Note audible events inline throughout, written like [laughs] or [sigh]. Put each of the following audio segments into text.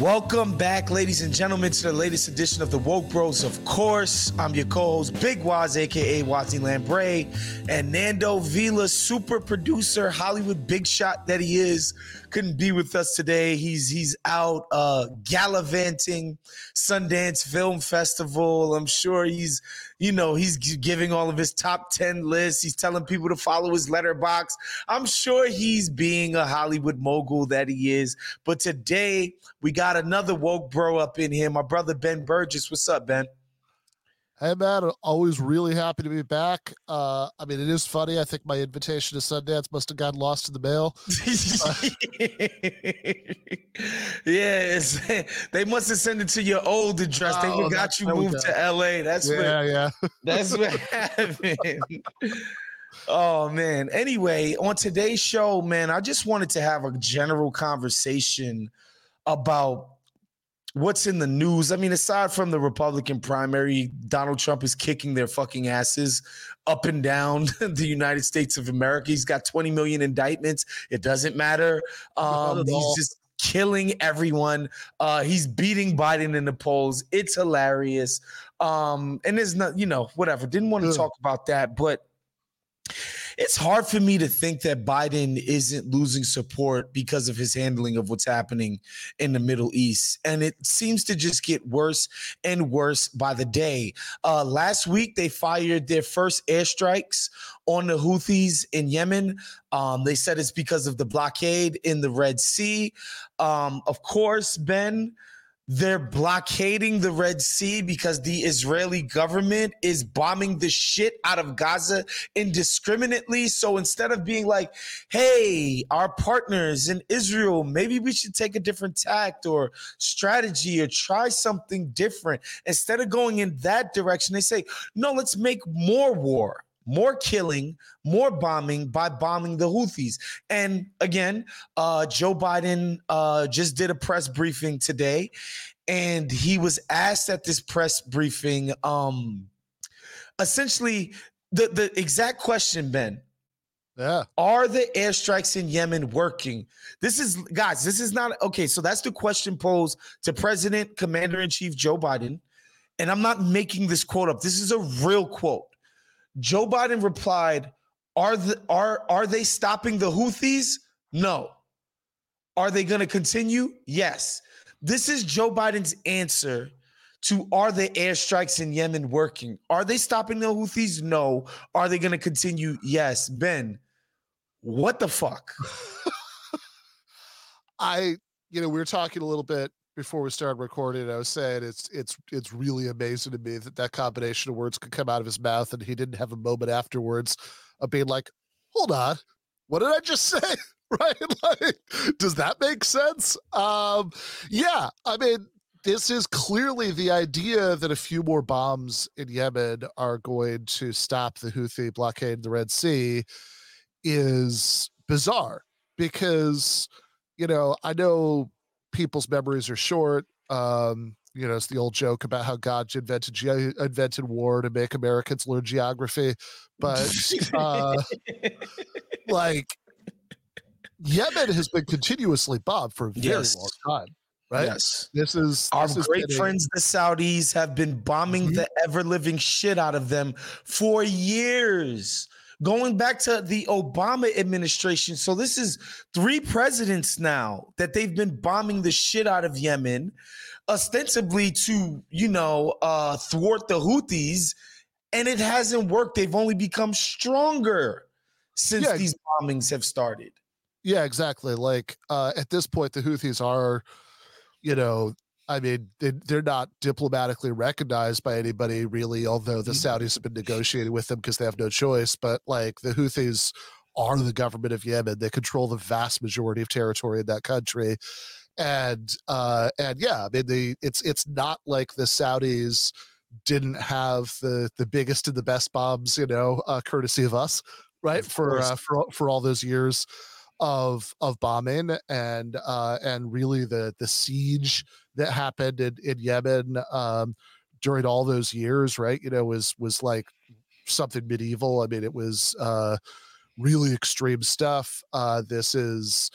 Welcome back, ladies and gentlemen, to the latest edition of the Woke Bros. Of course, I'm your co-host, Big Wos, aka Wosny Lambre, and Nando Vila, super producer, Hollywood big shot that he is, couldn't be with us today. He's he's out uh, gallivanting Sundance Film Festival. I'm sure he's you know he's giving all of his top 10 lists. He's telling people to follow his Letterboxd. I'm sure he's being a hollywood mogul that he is. But today we got another woke bro up in here. My brother ben burgis. What's up ben Hey man, always really happy to be back. Uh, I mean, it is funny. I think my invitation to Sundance must have gotten lost in the mail. [laughs] yes, [laughs] they must have sent it to your old address. they Oh, forgot you moved to LA. That's yeah, what. yeah. [laughs] That's what happened. Oh man. Anyway, on today's show, man, I just wanted to have a general conversation about what's in the news. I mean, aside from the Republican primary, Donald Trump is kicking their fucking asses up and down [laughs] the United States of America. He's got 20 million indictments. It doesn't matter. Um, he's just killing everyone. Uh, he's beating Biden in the polls. It's hilarious. Um, and there's not, you know, whatever. Didn't want to talk about that, but it's hard for me to think that Biden isn't losing support because of his handling of what's happening in the Middle East. And it seems to just get worse and worse by the day. Uh, last week, they fired their first airstrikes on the Houthis in Yemen. Um, they said it's because of the blockade in the Red Sea. Um, of course, Ben, they're blockading the Red Sea because the Israeli government is bombing the shit out of Gaza indiscriminately. So instead of being like, hey, our partners in Israel, maybe we should take a different tact or strategy or try something different, instead of going in that direction, they say, no, let's make more war. More killing, more bombing by bombing the Houthis. And again, uh, Joe Biden uh, just did a press briefing today, and he was asked at this press briefing, um, essentially the the exact question, Ben. Yeah. Are the airstrikes in Yemen working? This is guys, this is not okay. So that's the question posed to President Commander in Chief Joe Biden. And I'm not making this quote up. This is a real quote. Joe Biden replied, "Are the are are they stopping the Houthis? No. Are they going to continue? Yes. This is Joe Biden's answer to are the airstrikes in Yemen working? Are they stopping the Houthis? No. Are they going to continue? Yes. Ben, what the fuck? [laughs] I, you know, we were talking a little bit before we started recording. I was saying it's it's it's really amazing to me that that combination of words could come out of his mouth, and he didn't have a moment afterwards of being like, "Hold on, what did I just [laughs] say?" right? [laughs] Like, does that make sense? Um, yeah, I mean, this is clearly the idea that a few more bombs in Yemen are going to stop the Houthi blockade in the Red Sea is bizarre because, you know, I know people's memories are short. Um, you know, it's the old joke about how God invented ge- invented war to make Americans learn geography, but uh, [laughs] like Yemen has been continuously bombed for a very yes. long time. Right. Yes. This is our this great friends, the Saudis, have been bombing mm-hmm. the ever living shit out of them for years going back to the Obama administration. So this is three presidents now that they've been bombing the shit out of Yemen, ostensibly to, you know, uh, thwart the Houthis. And it hasn't worked. They've only become stronger since yeah. these bombings have started. Yeah, exactly. Like uh, at this point, the Houthis are, you know, I mean, they, they're not diplomatically recognized by anybody really, although the mm-hmm. Saudis have been negotiating with them because they have no choice. But like the Houthis are the government of Yemen. They control the vast majority of territory in that country. And uh and yeah, I mean the it's it's not like the Saudis didn't have the the biggest and the best bombs, you know, uh courtesy of us, right? For uh, for for all those years of of bombing and uh and really the the siege that happened in, in Yemen um, during all those years, right? You know, was was like something medieval. I mean, it was uh, really extreme stuff. Uh, this is,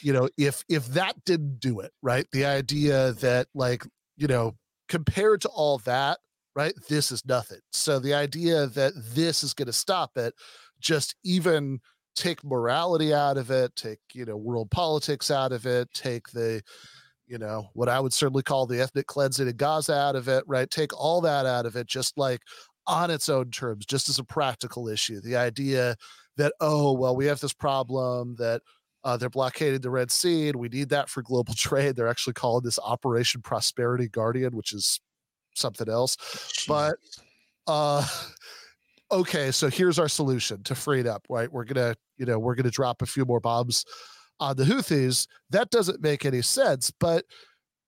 you know, if if that didn't do it, right? The idea that like you know, compared to all that, right? This is nothing. So the idea that this is going to stop it, just even take morality out of it, take you know world politics out of it, take the you know, what I would certainly call the ethnic cleansing of Gaza out of it, right? Take all that out of it, just like on its own terms, just as a practical issue. The idea that, oh, well, we have this problem that uh, they're blockading the Red Sea and we need that for global [laughs] trade. They're actually calling this Operation Prosperity Guardian, which is something else. Jeez. But uh [laughs] okay, so here's our solution to free it up, right? We're gonna, you know, we're gonna drop a few more bombs on the Houthis. That doesn't make any sense. But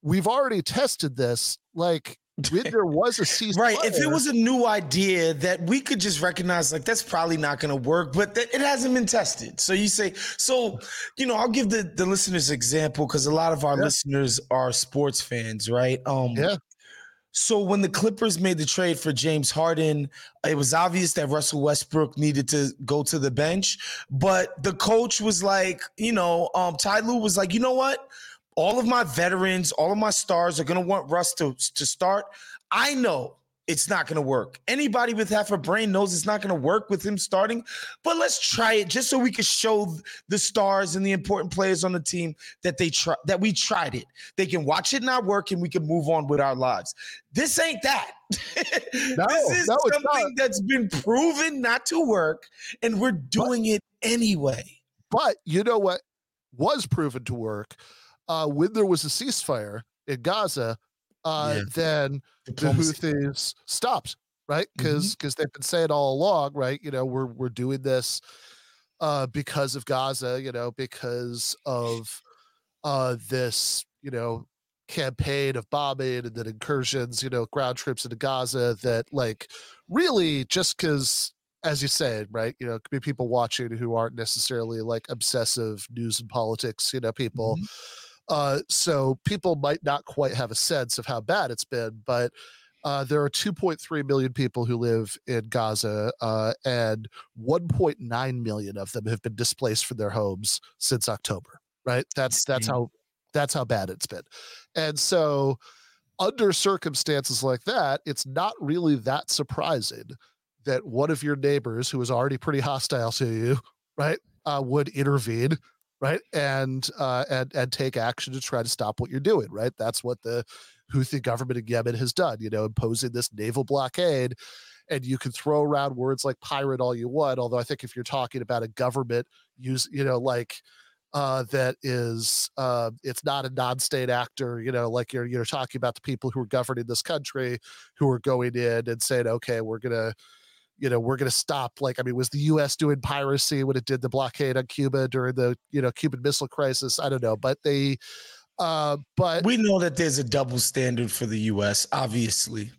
we've already tested this. Like when [laughs] there was a ceasefire. right. If it was a new idea that we could just recognize, like that's probably not going to work, but that it hasn't been tested. So you say, so you know, I'll give the the listeners example because a lot of our yeah. listeners are sports fans, right? Um, yeah. So when the Clippers made the trade for James Harden, it was obvious that Russell Westbrook needed to go to the bench. But the coach was like, you know, um, Ty Lue was like, you know what? All of my veterans, all of my stars are gonna want Russ to, to start. I know it's not going to work. Anybody with half a brain knows it's not going to work with him starting, but let's try it just so we can show the stars and the important players on the team that they try that we tried it. They can watch it not work and we can move on with our lives. This ain't that. [laughs] No, this is no, something that's been proven not to work and we're doing but, it anyway. But you know what was proven to work uh, when there was a ceasefire in Gaza uh, yeah. then Diplomacy. the Houthis stopped, right? Because because mm-hmm. they've been saying all along, right? You know, we're we're doing this uh, because of Gaza, you know, because of uh, this, you know, campaign of bombing and then incursions, you know, ground trips into Gaza that like really just because as you said, right, you know, could be people watching who aren't necessarily like obsessive news and politics, you know, people. Mm-hmm uh, so people might not quite have a sense of how bad it's been, but uh, there are 2.3 million people who live in Gaza, uh, and 1.9 million of them have been displaced from their homes since October. Right? That's that's how that's how bad it's been, and so under circumstances like that, it's not really that surprising that one of your neighbors who is already pretty hostile to you, right, uh, would intervene right? And uh, and and take action to try to stop what you're doing right? That's what the houthi government in yemen has done you know imposing this naval blockade and you can throw around words like pirate all you want although i think if you're talking about a government use you know like uh, that is uh, it's not a non-state actor you know like you're you're talking about the people who are governing this country who are going in and saying okay we're gonna you know, we're going to stop. Like, I mean, was the U.S. doing piracy when it did the blockade on Cuba during the, you know, Cuban Missile Crisis? I don't know, but they, uh, but we know that there's a double standard for the U.S. Obviously,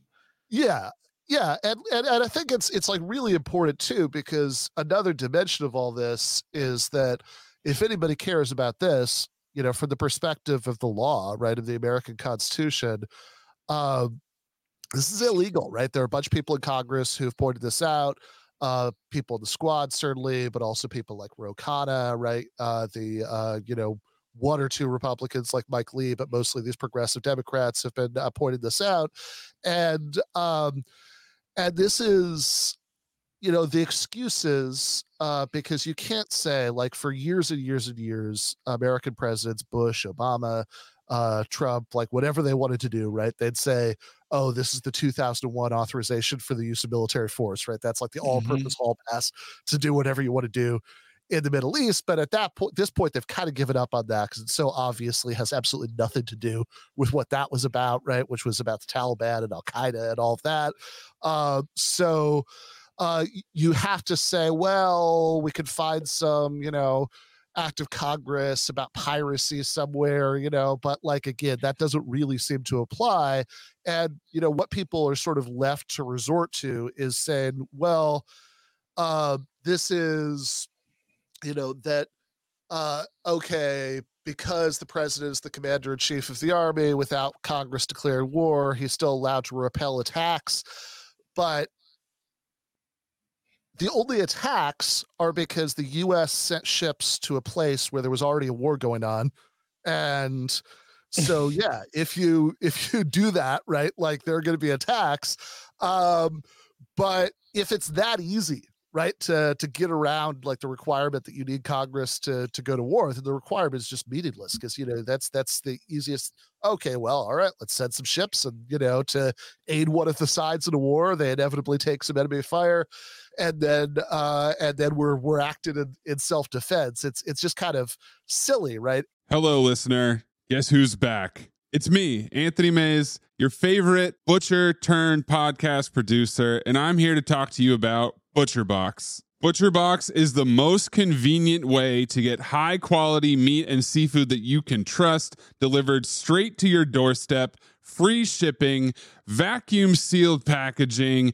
yeah, yeah, and, and and I think it's it's like really important too because another dimension of all this is that if anybody cares about this, you know, from the perspective of the law, right, of the American Constitution, um, this is illegal, right? There are a bunch of people in Congress who've pointed this out. Uh, people in the squad certainly, but also people like Ro Khanna, right? Uh, the uh, you know one or two Republicans like Mike Lee, but mostly these progressive Democrats have been uh, pointed this out, and um, and this is you know the excuses uh, because you can't say like for years and years and years american presidents bush obama uh, trump like whatever they wanted to do right they'd say oh this is the 2001 authorization for the use of military force right that's like the all-purpose mm-hmm. hall pass to do whatever you want to do in the Middle East. But at that point, this point, they've kind of given up on that because it so obviously has absolutely nothing to do with what that was about, right? Which was about the Taliban and Al Qaeda and all of that. Uh, so uh, you have to say, well, we could find some, you know, act of Congress about piracy somewhere, you know, but like again, that doesn't really seem to apply. And, you know, what people are sort of left to resort to is saying, well, uh, this is you know that uh, okay because the president is the commander in chief of the army without congress declaring war he's still allowed to repel attacks but the only attacks are because the us sent ships to a place where there was already a war going on. And so [laughs] yeah if you if you do that right like there are going to be attacks. Um but if it's that easy right to to get around like the requirement that you need congress to to go to war the requirement is just meaningless because you know that's that's the easiest okay well all right let's send some ships and you know to aid one of the sides in a war they inevitably take some enemy fire and then uh and then we're we're acting in, in self-defense it's it's just kind of silly right hello listener guess who's back it's me, Anthony Mays, your favorite butcher turned podcast producer, and I'm here to talk to you about ButcherBox. ButcherBox is the most convenient way to get high quality meat and seafood that you can trust delivered straight to your doorstep, free shipping, vacuum sealed packaging.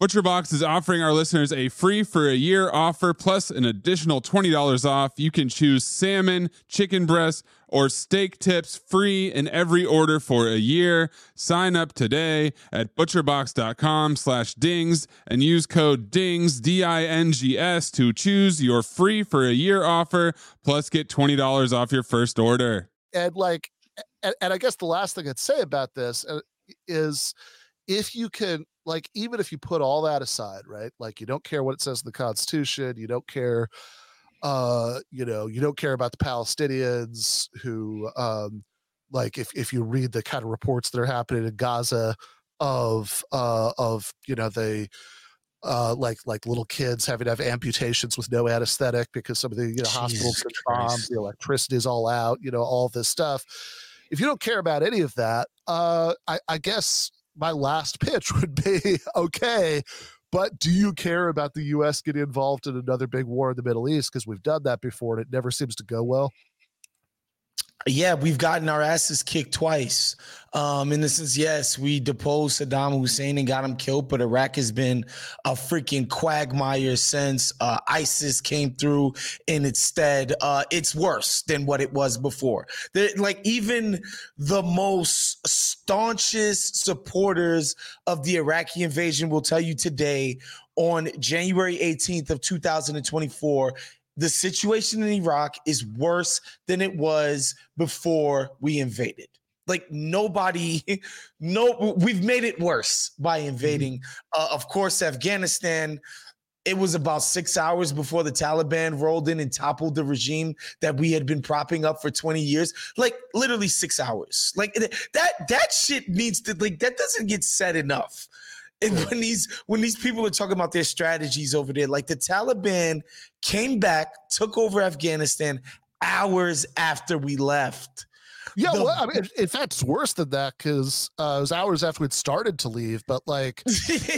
ButcherBox is offering our listeners a free for a year offer plus an additional $20 off. You can choose salmon, chicken breast, or steak tips free in every order for a year. Sign up today at butcherbox.com slash dings and use code DINGS, D-I-N-G-S to choose your free for a year offer plus get $20 off your first order. And like, and, and I guess the last thing I'd say about this uh, is if you can like even if you put all that aside right like you don't care what it says in the constitution you don't care uh you know you don't care about the palestinians who um like if if you read the kind of reports that are happening in gaza of uh of you know they uh, like like little kids having to have amputations with no anesthetic because some of the you know hospitals are bombed, the electricity is all out, you know, all this stuff. If you don't care about any of that, uh, I, I guess my last pitch [laughs] would be okay but do you care about the us getting involved in another big war in the middle east? Because we've done that before and it never seems to go well Yeah, we've gotten our asses kicked twice. Um, in the sense, yes, we deposed Saddam Hussein and got him killed, but Iraq has been a freaking quagmire since uh, ISIS came through in its stead. Uh, it's worse than what it was before. They're, like even the most staunchest supporters of the Iraqi invasion will tell you today on January 18th of 2024 the situation in Iraq is worse than it was before we invaded. Like nobody, [laughs] no, we've made it worse by invading. Mm-hmm. Uh, of course, Afghanistan. It was about six hours before the Taliban rolled in and toppled the regime that we had been propping up for 20 years. Like literally six hours. Like that, that shit needs to, like, that doesn't get said enough. And when these when these people are talking about their strategies over there, like the Taliban came back, took over Afghanistan hours after we left. Yeah, the, well, I mean, in fact, it's worse than that because uh, it was hours after we'd started to leave, but like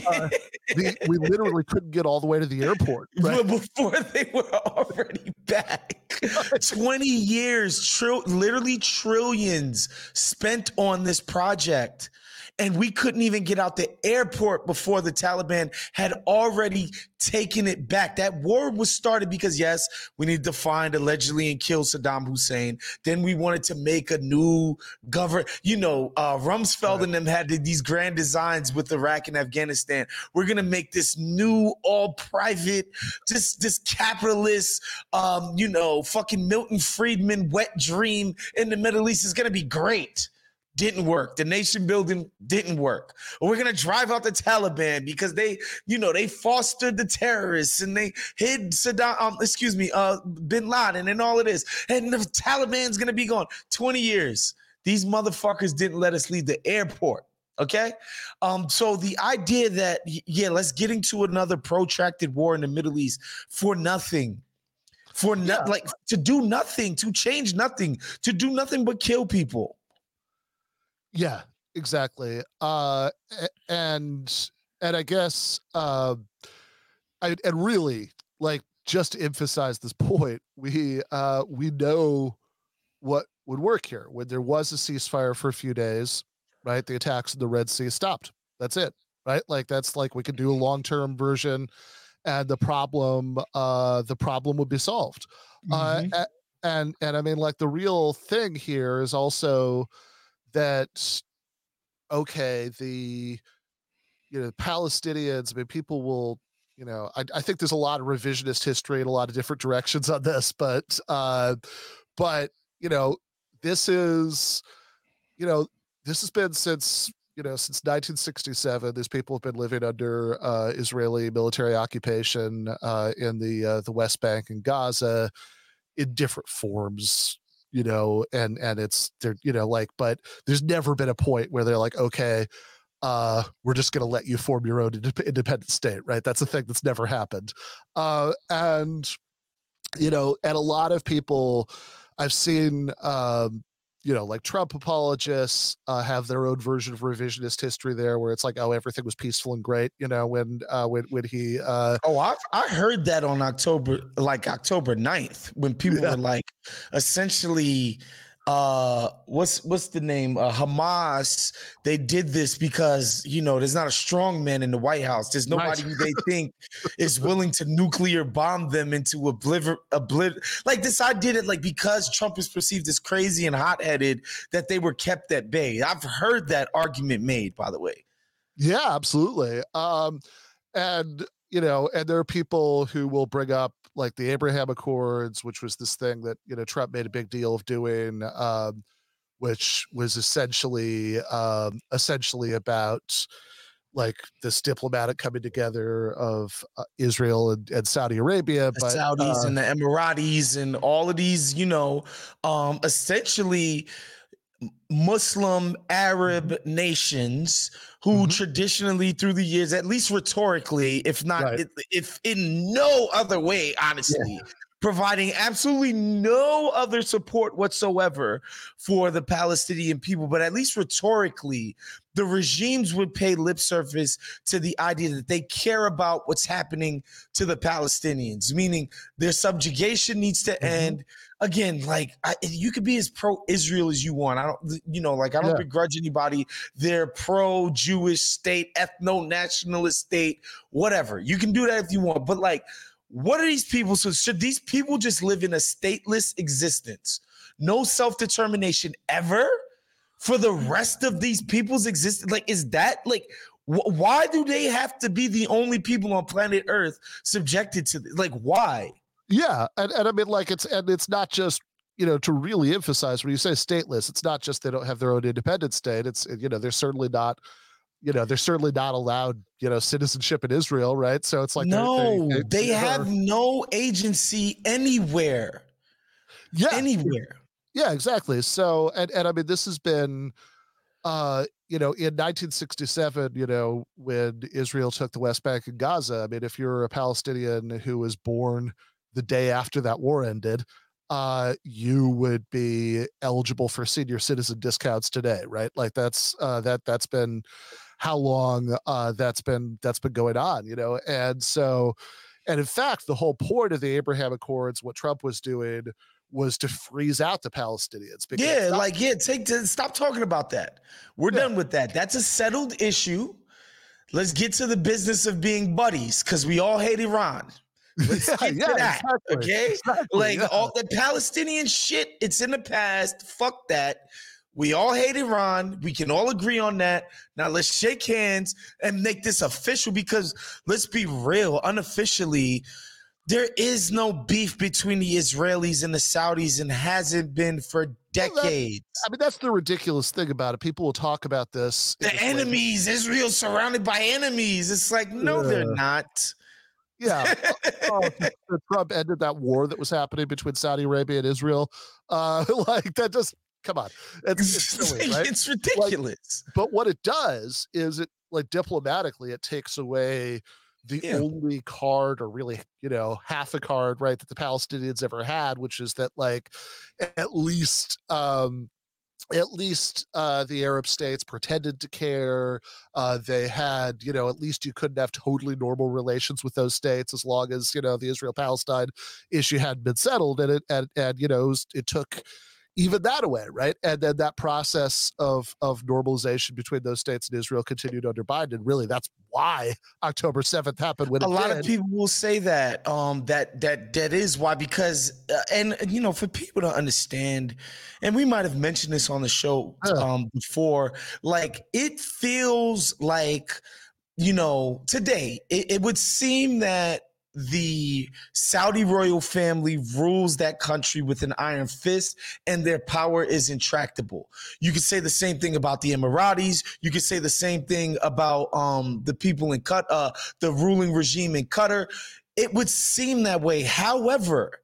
uh, [laughs] we, we literally couldn't get all the way to the airport right? before [laughs] they were already back. [laughs] Twenty years, literally trillions spent on this project and we couldn't even get out the airport before the Taliban had already taken it back. That war was started because yes, we needed to find allegedly and kill Saddam Hussein. Then we wanted to make a new government. You know, uh, Rumsfeld right. and them had these grand designs with Iraq and Afghanistan. We're gonna make this new all private, just this capitalist, um, you know, fucking Milton Friedman wet dream in the Middle East is gonna be great didn't work. The nation building didn't work. We're gonna drive out the Taliban because they, you know, they fostered the terrorists and they hid Saddam, um, excuse me, uh, Bin Laden and all of this. And the Taliban's gonna be gone 20 years. These motherfuckers didn't let us leave the airport. Okay. Um, so the idea that yeah, let's get into another protracted war in the Middle East for nothing. For no, yeah. like to do nothing, to change nothing, to do nothing but kill people yeah, exactly. Uh, and and I guess uh, I and really like just to emphasize this point, [laughs] we uh, we know what would work here. When there was a ceasefire for a few days, right? The attacks in the Red Sea stopped. That's it, right? Like that's like we could do a long term version, and the problem uh, the problem would be solved. Uh, mm-hmm. Uh, and and I mean, like the real thing here is also that okay, the you know Palestinians. I mean, people will you know I, I think there's a lot of revisionist history in a lot of different directions on this, but uh, but you know this is you know this has been since you know since 1967 these people have been living under uh, israeli military occupation uh, in the uh, the west bank and gaza in different forms you know, and and it's they're you know like, but there's never been a point where they're like, okay, uh, we're just going to let you form your own independent state, right? That's a thing that's never happened, uh, and you know, and a lot of people I've seen um, you know, like Trump apologists uh, have their own version of revisionist history there, where it's like, oh, everything was peaceful and great, you know, when uh, when when he. Uh, oh, I I heard that on October, like October 9th, when people yeah. were like, essentially uh what's what's the name? Uh hamas they did this because you know there's not a strong man in the white house. There's nobody who they think is willing to nuclear bomb them into oblivion obliv- like this i did it like because trump is perceived as crazy and hot-headed that they were kept at bay. I've heard that argument made by the way. Yeah absolutely. Um and you know and there are people who will bring up like the Abraham Accords, which was this thing that you know Trump made a big deal of doing, um, which was essentially um, essentially about like this diplomatic coming together of uh, Israel and, and, Saudi Arabia, the but Saudis uh, and the Emiratis and all of these, you know, um, essentially Muslim Arab mm-hmm. nations who mm-hmm. traditionally through the years, at least rhetorically, if not right. if, if, in no other way, honestly, yeah. Providing absolutely no other support whatsoever for the Palestinian people. But at least rhetorically, the regimes would pay lip service to the idea that they care about what's happening to the Palestinians, meaning their subjugation needs to mm-hmm. end. Again, like I, you could be as pro-Israel as you want. I don't, you know, like I don't yeah. begrudge anybody their pro-Jewish state, ethno-nationalist state, whatever. You can do that if you want, but like, what are these people? So should these people just live in a stateless existence, no self-determination ever? for the rest of these people's existence? Like, is that like wh- why do they have to be the only people on planet Earth subjected to this? like why? Yeah, and, and I mean, like it's and it's not just you know to really emphasize when you say stateless, it's not just they don't have their own independent state. It's you know they're certainly not you know they're certainly not allowed you know citizenship in Israel, right? So it's like no, they, they, they have no agency anywhere. Yeah, anywhere. Yeah, exactly. So, and and I mean, this has been, uh, you know, in 1967, you know, when Israel took the West Bank and Gaza. I mean, if you're a Palestinian who was born the day after that war ended, uh, you would be eligible for senior citizen discounts today, right? Like that's uh, that that's been how long uh, that's been that's been going on, you know, and so. And in fact, the whole point of the Abraham Accords, what Trump was doing was to freeze out the Palestinians. Yeah, like yeah, take to stop talking about that. We're yeah. done with that. That's a settled issue. Let's get to the business of being buddies because we all hate Iran. Let's [laughs] yeah, get yeah, to that. Exactly. Okay, exactly, like all the Palestinian shit, it's in the past. Fuck that. We all hate Iran. We can all agree on that. Now let's shake hands and make this official because let's be real, unofficially there is no beef between the Israelis and the Saudis and hasn't been for decades. Well, I mean, that's the ridiculous thing about it. People will talk about this. The enemies, way. Israel surrounded by enemies. It's like, no, yeah. they're not. Yeah. [laughs] uh, Trump ended that war that was happening between Saudi Arabia and Israel. Uh, [laughs] like, that just, come on. It's, it's, [laughs] silly, right? it's ridiculous. Like, but what it does is it, like, diplomatically, it takes away the yeah. only card or really you know half a card right that the palestinians ever had which is that like at least um at least uh, the Arab states pretended to care. Uh, they had, you know, at least you couldn't have totally normal relations with those states as long as, you know, the Israel Palestine issue hadn't been settled. And it, and, and you know, it, was, it took even that away, right? And then that process of of normalization between those states and Israel continued under Biden. And really, that's why October seventh happened. When a lot did. of people will say that um, that that that is why because uh, and you know for people to understand, and we might have mentioned this on the show um, before. Like it feels like you know today it, it would seem that the Saudi royal family rules that country with an iron fist and their power is intractable. You could say the same thing about the Emiratis. You could say the same thing about um, the people in Qatar, uh, the ruling regime in Qatar. It would seem that way. However,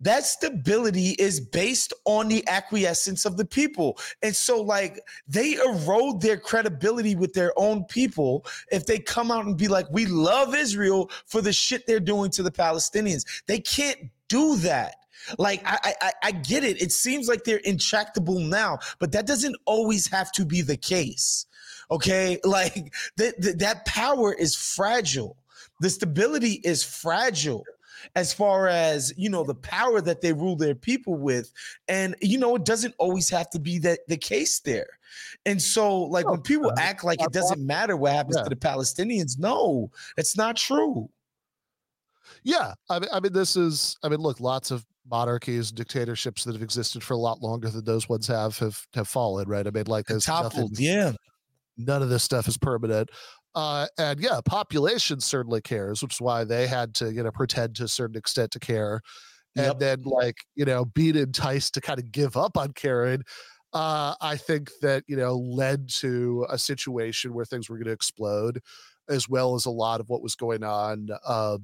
that stability is based on the acquiescence of the people. And so, like, they erode their credibility with their own people if they come out and be like, we love Israel for the shit they're doing to the Palestinians. They can't do that. Like I, I, I get it. It seems like they're intractable now, but that doesn't always have to be the case. Okay, [laughs] like that that power is fragile. The stability is fragile as far as you know the power that they rule their people with. And you know it doesn't always have to be that the case there. And so like when people act like it doesn't matter what happens yeah. to the palestinians no it's not true. Yeah I mean, I mean this is i mean look lots of monarchies and dictatorships that have existed for a lot longer than those ones have have have fallen right? I mean like there's toppled nothing, yeah. none of this stuff is permanent uh, and yeah, population certainly cares, which is why they had to, you know, pretend to a certain extent to care. And yep. then like, you know, being enticed to kind of give up on caring, uh, I think that, you know, led to a situation where things were going to explode, as well as a lot of what was going on, uh,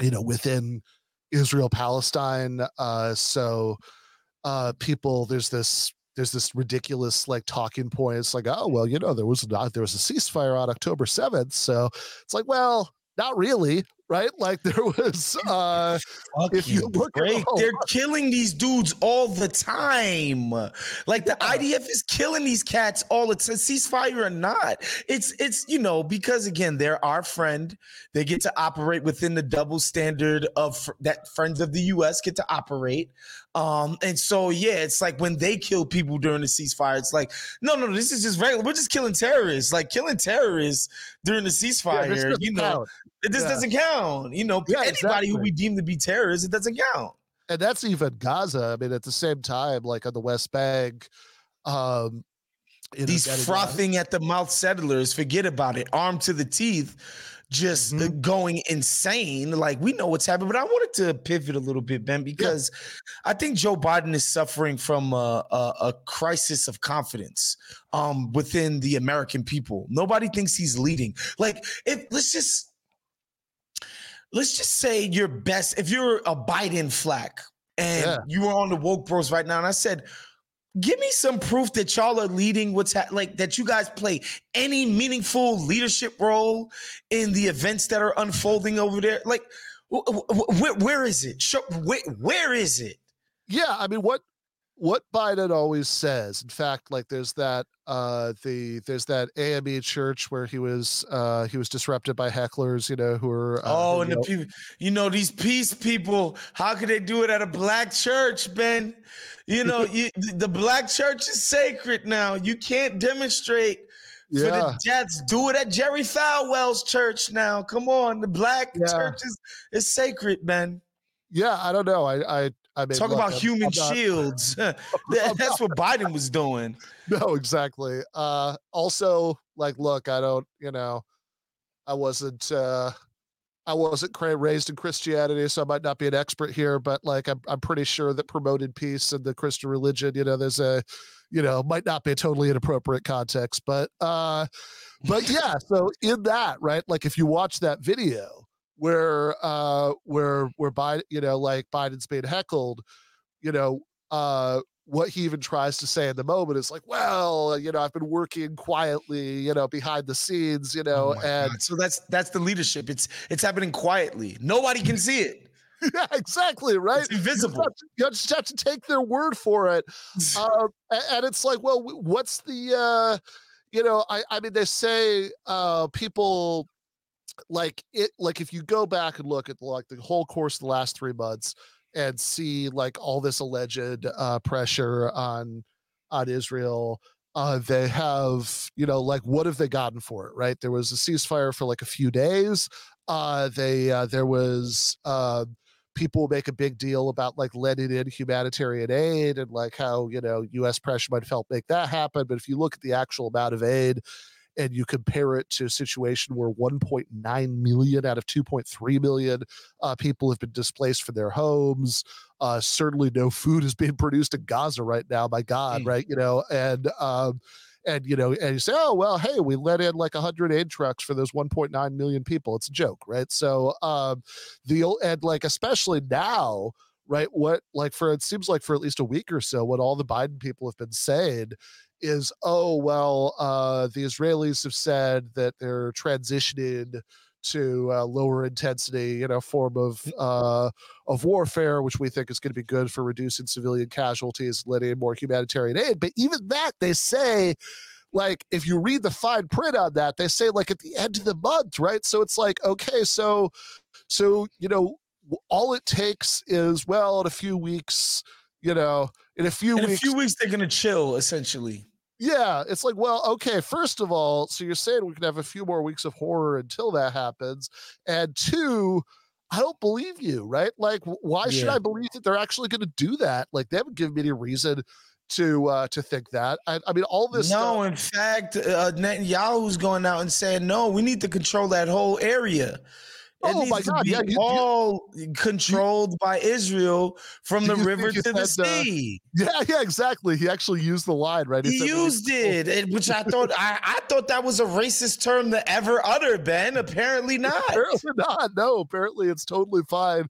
you know, within Israel Palestine. Uh, so uh, people, there's this there's this ridiculous like talking point. It's like, oh well, you know, there was not there was a ceasefire on October 7th. So it's like, well, not really. right? Like [laughs] there was [laughs] uh if you Fucking look at they're [laughs] killing these dudes all the time. Like the Yeah. IDF is killing these cats all the time, ceasefire or not. It's it's you know because again they're our friend. They get to operate within the double standard of fr- that friends of the U.S. get to operate. Um, and so yeah, it's like when they kill people during the ceasefire, it's like no, no, this is just regular. We're just killing terrorists. Like killing terrorists during the ceasefire, doesn't you know, count. this Yeah. doesn't count. You know, Yeah, anybody who we deem to be terrorists, it doesn't count. and that's even Gaza. I mean, at the same time, like on the West Bank, um, you know, These frothing at the mouth settlers, forget about it, armed to the teeth, just Mhm. going insane. Like we know what's happening, but I wanted to pivot a little bit, Ben, because I think Joe Biden is suffering from a, a, a crisis of confidence um, within the American people. Nobody thinks he's leading. Like, if let's just let's just say your best, if you're a Biden flack and Yeah. you were on the woke bros right now, and I said, give me some proof that y'all are leading what's ha- like that you guys play any meaningful leadership role in the events that are unfolding over there. Like, wh- wh- where, where is it? Show, where is it? yeah i mean what what biden always says in fact like there's that uh the there's that ame church where he was uh he was disrupted by hecklers you know who are uh, oh, and you the people, you know, these peace people, how could they do it at a black church, Ben? You know, [laughs] you, the black church is sacred now. You can't demonstrate for yeah the Jets. Do it at Jerry Falwell's church now. Come on, the black Yeah. church is, is sacred, man. yeah i don't know i i i mean Talk look, about I'm- human I'm not- [laughs] shields. [laughs] That- that's what Biden was doing. no exactly uh also like look i don't you know i wasn't uh i wasn't cra- raised in christianity so i might not be an expert here but like i'm, I'm pretty sure that promoted peace and the christian religion you know there's a you know might not be a totally inappropriate context but uh but yeah so in that right like if you watch that video where uh where where biden you know like biden's being heckled you know uh what he even tries to say in the moment is like, well, you know, I've been working quietly, you know, behind the scenes, you know, Oh and God. so that's that's the leadership. It's it's happening quietly. Nobody can see it. [laughs] yeah, exactly, right. It's invisible. You just have to take their word for it. [laughs] um, a- and it's like, well, what's the, uh, you know, I, I mean, they say uh, people like it, like if you go back and look at like the whole course of the last three months and see like all this alleged uh, pressure on on Israel. Uh, they have, you know, like what have they gotten for it? Right, there was a ceasefire for like a few days. Uh, they uh, there was uh, people make a big deal about like letting in humanitarian aid and like how you know U.S. pressure might help make that happen. But if you look at the actual amount of aid and you compare it to a situation where 1.9 million out of 2.3 million uh, people have been displaced from their homes, uh, certainly no food is being produced in Gaza right now. My God, Mm. right? You know, and um, and you know, and you say, oh well, hey, we let in like 100 aid trucks for those 1.9 million people. It's a joke, right? So um, the and like especially now, right? What like for it seems like for at least a week or so, what all the Biden people have been saying is, oh well, uh, the Israelis have said that they're transitioning to uh, lower intensity, you know, form of uh, of warfare, which we think is going to be good for reducing civilian casualties, letting in more humanitarian aid. But even that, they say, like, if you read the fine print on that, they say like at the end of the month, right? So it's like, okay, so, so you know, all it takes is well, in a few weeks, you know, in a few In a few weeks, they're gonna chill. Essentially, yeah, it's like, well, okay, first of all, so you're saying we can have a few more weeks of horror until that happens. And two, I don't believe you, right? Like, wh- why should I believe that they're actually going to do that? Like, they haven't given me any reason to uh to think that. I, I mean, all this no. stuff. In fact, uh, Netanyahu's going out and saying, "No, we need to control that whole area." It Oh my God, yeah, you- you- all controlled by Israel from the river to the uh, sea. Yeah, yeah, exactly. He actually used the line, right? He said used to- it, which I thought I, I thought that was a racist term to ever utter. Ben, apparently [laughs] not. Apparently not. No, apparently it's totally fine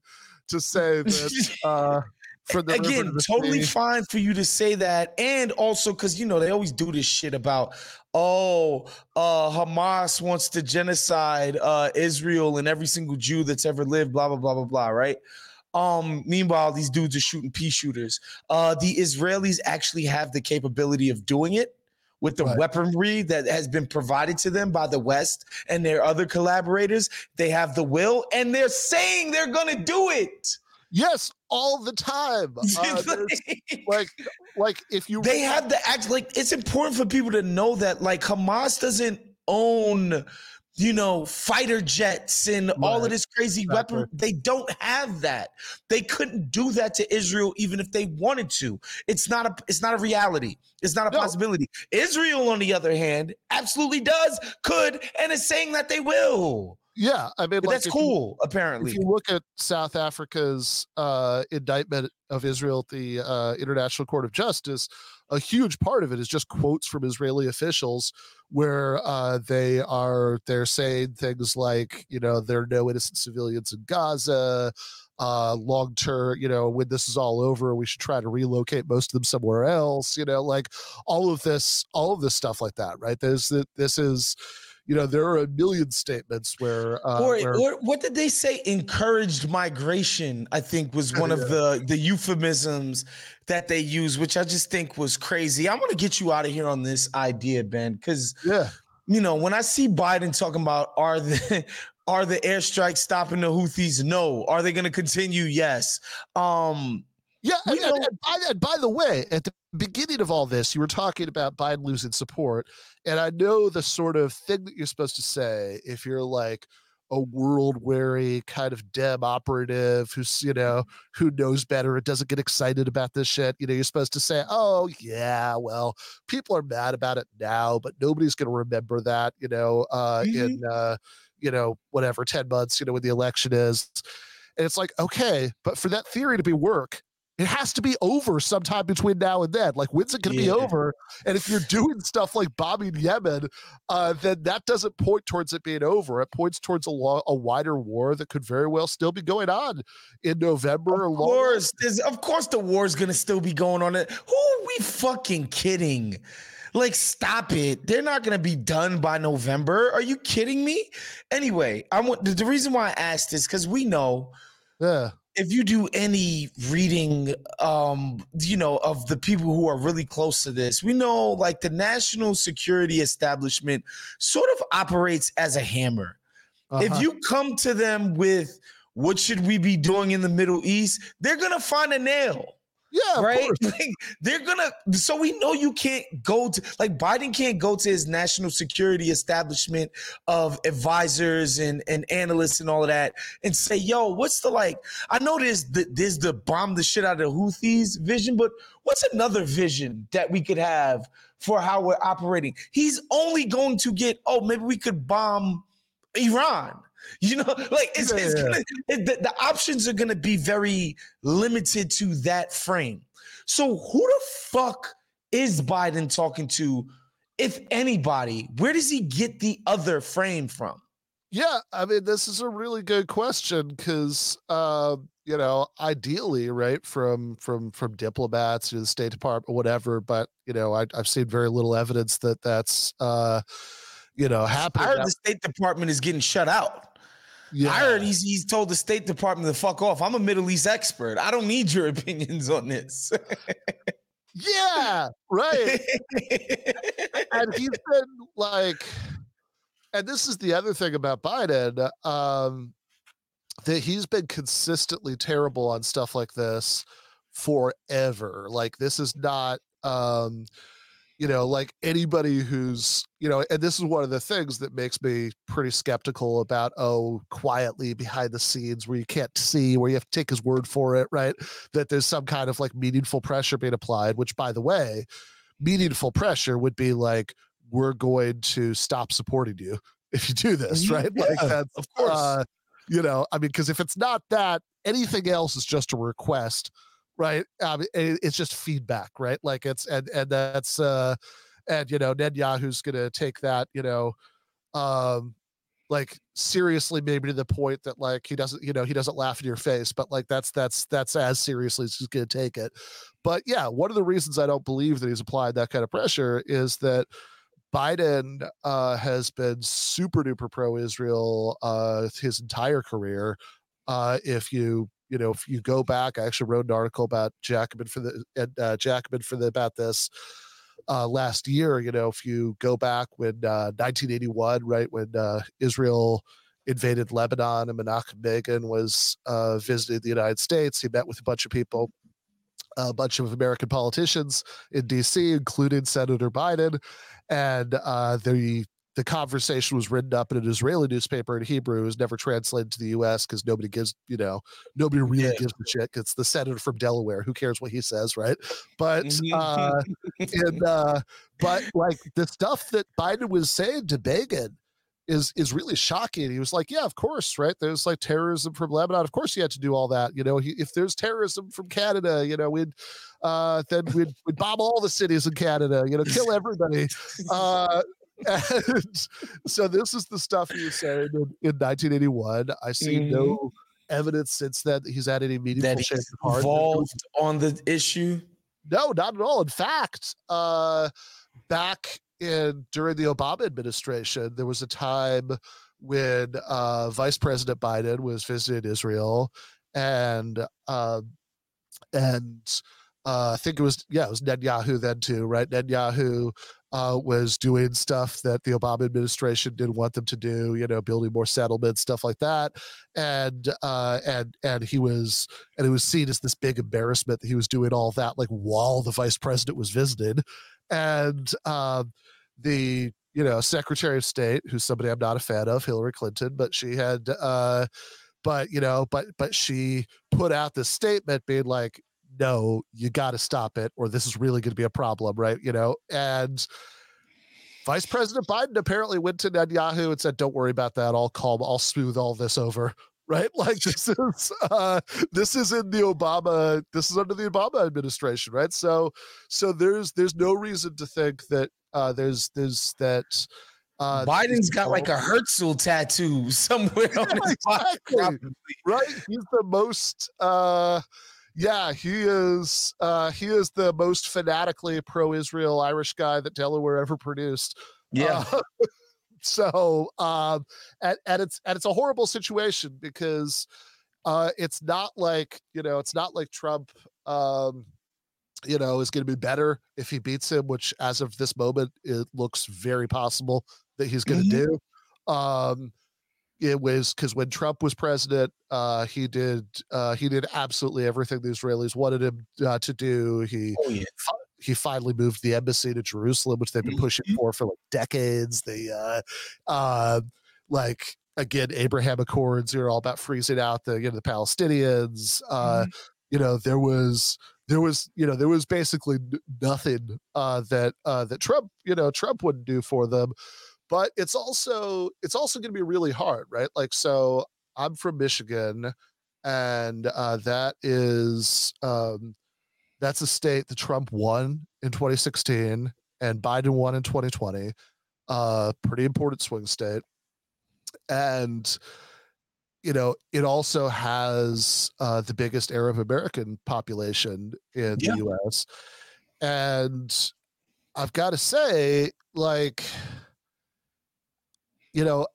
to say that [laughs] uh for the river to Again, totally fine for you to say that, and also because you know they always do this shit about oh, uh, Hamas wants to genocide uh, Israel and every single Jew that's ever lived, blah, blah, blah, blah, blah, right? Um, meanwhile, these dudes are shooting pea shooters. Uh, the Israelis actually have the capability of doing it with the right. weaponry that has been provided to them by the West and their other collaborators. They have the will and they're saying they're going to do it. Yes, all the time. [laughs] Uh, like, like if you they have the act. Like, it's important for people to know that like Hamas doesn't own you know, fighter jets and right. all of this crazy exactly. weapon. They don't have that. They couldn't do that to Israel even if they wanted to. It's not a it's not a reality. It's not a no. possibility. Israel, on the other hand, absolutely does, could, and is saying that they will. Yeah, I mean, like that's cool. You, apparently, if you look at South Africa's uh, indictment of Israel at the uh, International Court of Justice, a huge part of it is just quotes from Israeli officials where uh, they are they're saying things like, you know, there are no innocent civilians in Gaza. Uh, long term, you know, when this is all over, we should try to relocate most of them somewhere else. You know, like all of this, all of this stuff like that, right? There's this is you know, there are a million statements where, uh, or, where, or what did they say? Encouraged migration, I think, was one yeah. of the the euphemisms that they use, which I just think was crazy. I'm gonna get you out of here on this idea, Ben, because yeah, you know, when I see Biden talking about are the are the airstrikes stopping the Houthis? No. Are they going to continue? Yes. Um, yeah, and, and, and, by, and, by, the way, at the beginning of all this, you were talking about Biden losing support, and I know the sort of thing that you're supposed to say if you're like a world weary kind of dem operative who's you know who knows better and doesn't get excited about this shit you know you're supposed to say oh yeah well people are mad about it now but nobody's going to remember that you know uh mm-hmm. in uh you know whatever 10 months you know when the election is and it's like okay but for that theory to be work it has to be over sometime between now and then. Like, when's it going to yeah. be over? And if you're doing stuff like bombing Yemen, uh, then that doesn't point towards it being over. It points towards a, lo- a wider war that could very well still be going on in November. Of course, of course, the war is going to still be going on. It. Who are we fucking kidding? Like, stop it. They're not going to be done by November. Are you kidding me? Anyway, I want the reason why I asked is because we know. Yeah if you do any reading um you know of the people who are really close to this we know like the national security establishment sort of operates as a hammer. Uh-huh. if you come to them with what should we be doing in the middle east? they're gonna find a nail yeah, right. [laughs] Like, they're gonna. So we know you can't go to like Biden can't go to his national security establishment of advisors and and analysts and all of that and say, "Yo, what's the like?" I know there's the there's the bomb the shit out of Houthis vision, but what's another vision that we could have for how we're operating? He's only going to get. Oh, maybe we could bomb Iran. You know, like it's, yeah, it's gonna it, the, the options are gonna be very limited to that frame. So who the fuck is Biden talking to, if anybody? Where does he get the other frame from? Yeah, I mean, this is a really good question because, uh, you know, ideally, right from from from diplomats to the State Department, whatever. But you know, I, have seen very little evidence that that's, uh, you know, happening. I heard the State Department is getting shut out. Yeah. I heard he's, he's told the State Department to fuck off. I'm a Middle East expert. I don't need your [laughs] opinions on this. [laughs] yeah, right. [laughs] and he's been like, and this is the other thing about Biden, um, that he's been consistently terrible on stuff like this forever. Like this is not um you know, like anybody who's, you know, and this is one of the things that makes me pretty skeptical about, oh, quietly behind the scenes where you can't see, where you have to take his word for it, right? That there's some kind of like meaningful pressure being applied, which by the way, meaningful pressure would be like, we're going to stop supporting you [laughs] if you do this, right? Yeah, like that's, of course. Uh, you know, I mean, because if it's not that, anything else is just a request right? Um, it, it's just feedback, right? Like it's and and that's uh, and you know Netanyahu's gonna take that, you know, um, like seriously, maybe to the point that like he doesn't, you know, he doesn't laugh in your face, but like that's that's that's as seriously as he's gonna take it. But yeah, one of the reasons I don't believe that he's applied that kind of pressure is that Biden uh, has been super duper pro Israel uh, his entire career. Uh, if you you know if you go back, I actually wrote an article about Jacobin for the uh, Jacobin for the about this uh, last year. You know, if you go back when uh, 1981, right when uh, Israel invaded Lebanon and Menachem Begin was uh, visiting the United States, he met with a bunch of people a bunch of American politicians in D.C., including Senator Biden, and uh, the the conversation was written up in an Israeli newspaper in Hebrew. It was never translated to the U.S. because nobody gives, you know, nobody really yeah. gives a shit. It's the senator from Delaware. Who cares what he says, right? But, mm-hmm. uh, and, [laughs] uh, but like the stuff that Biden was saying to Begin is is really shocking. He was like, "Yeah, of course, right? There's like terrorism from Lebanon. Of course, you had to do all that. You know, he, if there's terrorism from Canada, you know, we'd uh, then we'd we'd bomb all the cities in Canada. You know, kill everybody." [laughs] Uh, and [laughs] so this is the stuff he was saying in, in 1981. I see mm-hmm. no evidence since then that he's had any meaningful that he's involved on the issue. No, not at all. In fact, uh, back in during the Obama administration, there was a time when uh, Vice President Biden was visiting Israel, and uh, and uh, I think it was yeah, it was Netanyahu then too, right? Netanyahu uh, was doing stuff that the Obama administration didn't want them to do, you know, building more settlements, stuff like that, and uh, and and he was and it was seen as this big embarrassment that he was doing all that like while the vice president was visited, and um, the you know Secretary of State, who's somebody I'm not a fan of, Hillary Clinton, but she had, uh, but you know, but but she put out this statement being like, no, you got to stop it, or this is really going to be a problem, right? You know, and. Vice President Biden apparently went to Netanyahu and said, "Don't worry about that. I'll calm. I'll smooth all this over." [laughs] right? Like this is uh, this is in the Obama. This is under the Obama administration, right? So so there's there's no reason to think that uh, there's there's that. Uh, Biden's got like a Herzl tattoo [laughs] somewhere yeah, [laughs] on his exactly. body. Right, he's the most. Uh, yeah, he is. Uh, he is the most fanatically pro-Israel Irish guy that Delaware ever produced. Yeah. Uh, [laughs] so um, and, and it's and it's a horrible situation because uh, it's not like you know it's not like Trump um, you know is going to be better if he beats him, which as of this moment it looks very possible that he's going to mm-hmm. do. Um, it was because when Trump was president, uh, he did uh, he did absolutely everything the Israelis wanted him uh, to do. He oh, yeah he finally moved the embassy to Jerusalem, which they've been pushing mm-hmm. for for like decades. They, uh, uh, like again, Abraham Accords You're all about freezing out the you know the Palestinians. Uh, mm-hmm. You know, there was there was you know there was basically nothing uh, that uh, that Trump you know Trump wouldn't do for them. But it's also it's also going to be really hard, right? Like, so I'm from Michigan, and uh, that is um, that's a state that Trump won in 2016 and Biden won in 2020. Uh, pretty important swing state. And, you know, it also has uh, the biggest Arab American population in yeah. the US. And I've got to say, like, you know,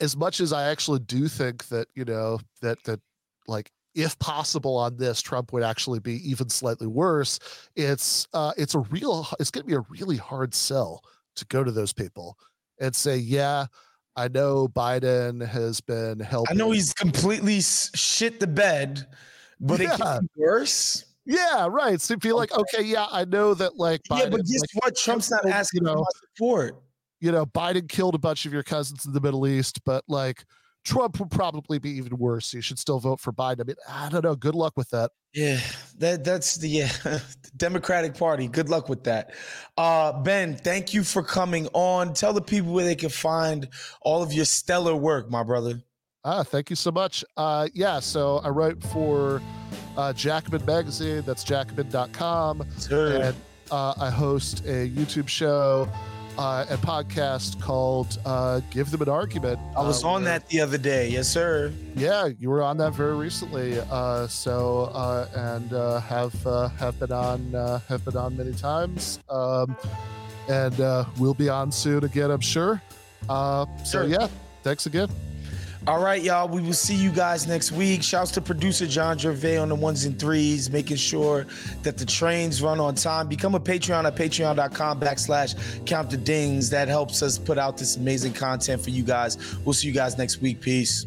as much as I actually do think that, you know, that, that, like if possible on this trump would actually be even slightly worse it's uh it's a real it's going to be a really hard sell to go to those people and say yeah i know biden has been helping i know he's completely shit the bed but yeah. it can be worse yeah, right. So be like, okay, yeah, I know that like Biden, Yeah, but guess like, what? Trump's not asking you know, for support. You know, Biden killed a bunch of your cousins in the Middle East, but like Trump would probably be even worse. You should still vote for Biden. I mean, I don't know. Good luck with that. Yeah, that that's the yeah, [laughs] Democratic Party. Good luck with that. Uh, ben, thank you for coming on. Tell the people where they can find all of your stellar work, my brother. Ah, thank you so much. Uh, yeah, so I write for uh, Jacobin Magazine. That's jacobin.com. Sure. And uh, I host a YouTube show uh, a podcast called uh, "Give Them an Argument." I was uh, on that the other day. Yes, sir. Yeah, you were on that very recently. Uh, so and uh, have uh, have been on have been on many times. Um, and uh, we'll be on soon again, I'm sure. Uh, so Sure. yeah, thanks again. All right, y'all. We will see you guys next week. Shouts to producer John Jervay on the ones and threes, making sure that the trains run on time. Become a Patreon at patreon.com backslash count the dings. That helps us put out this amazing content for you guys. We'll see you guys next week. Peace.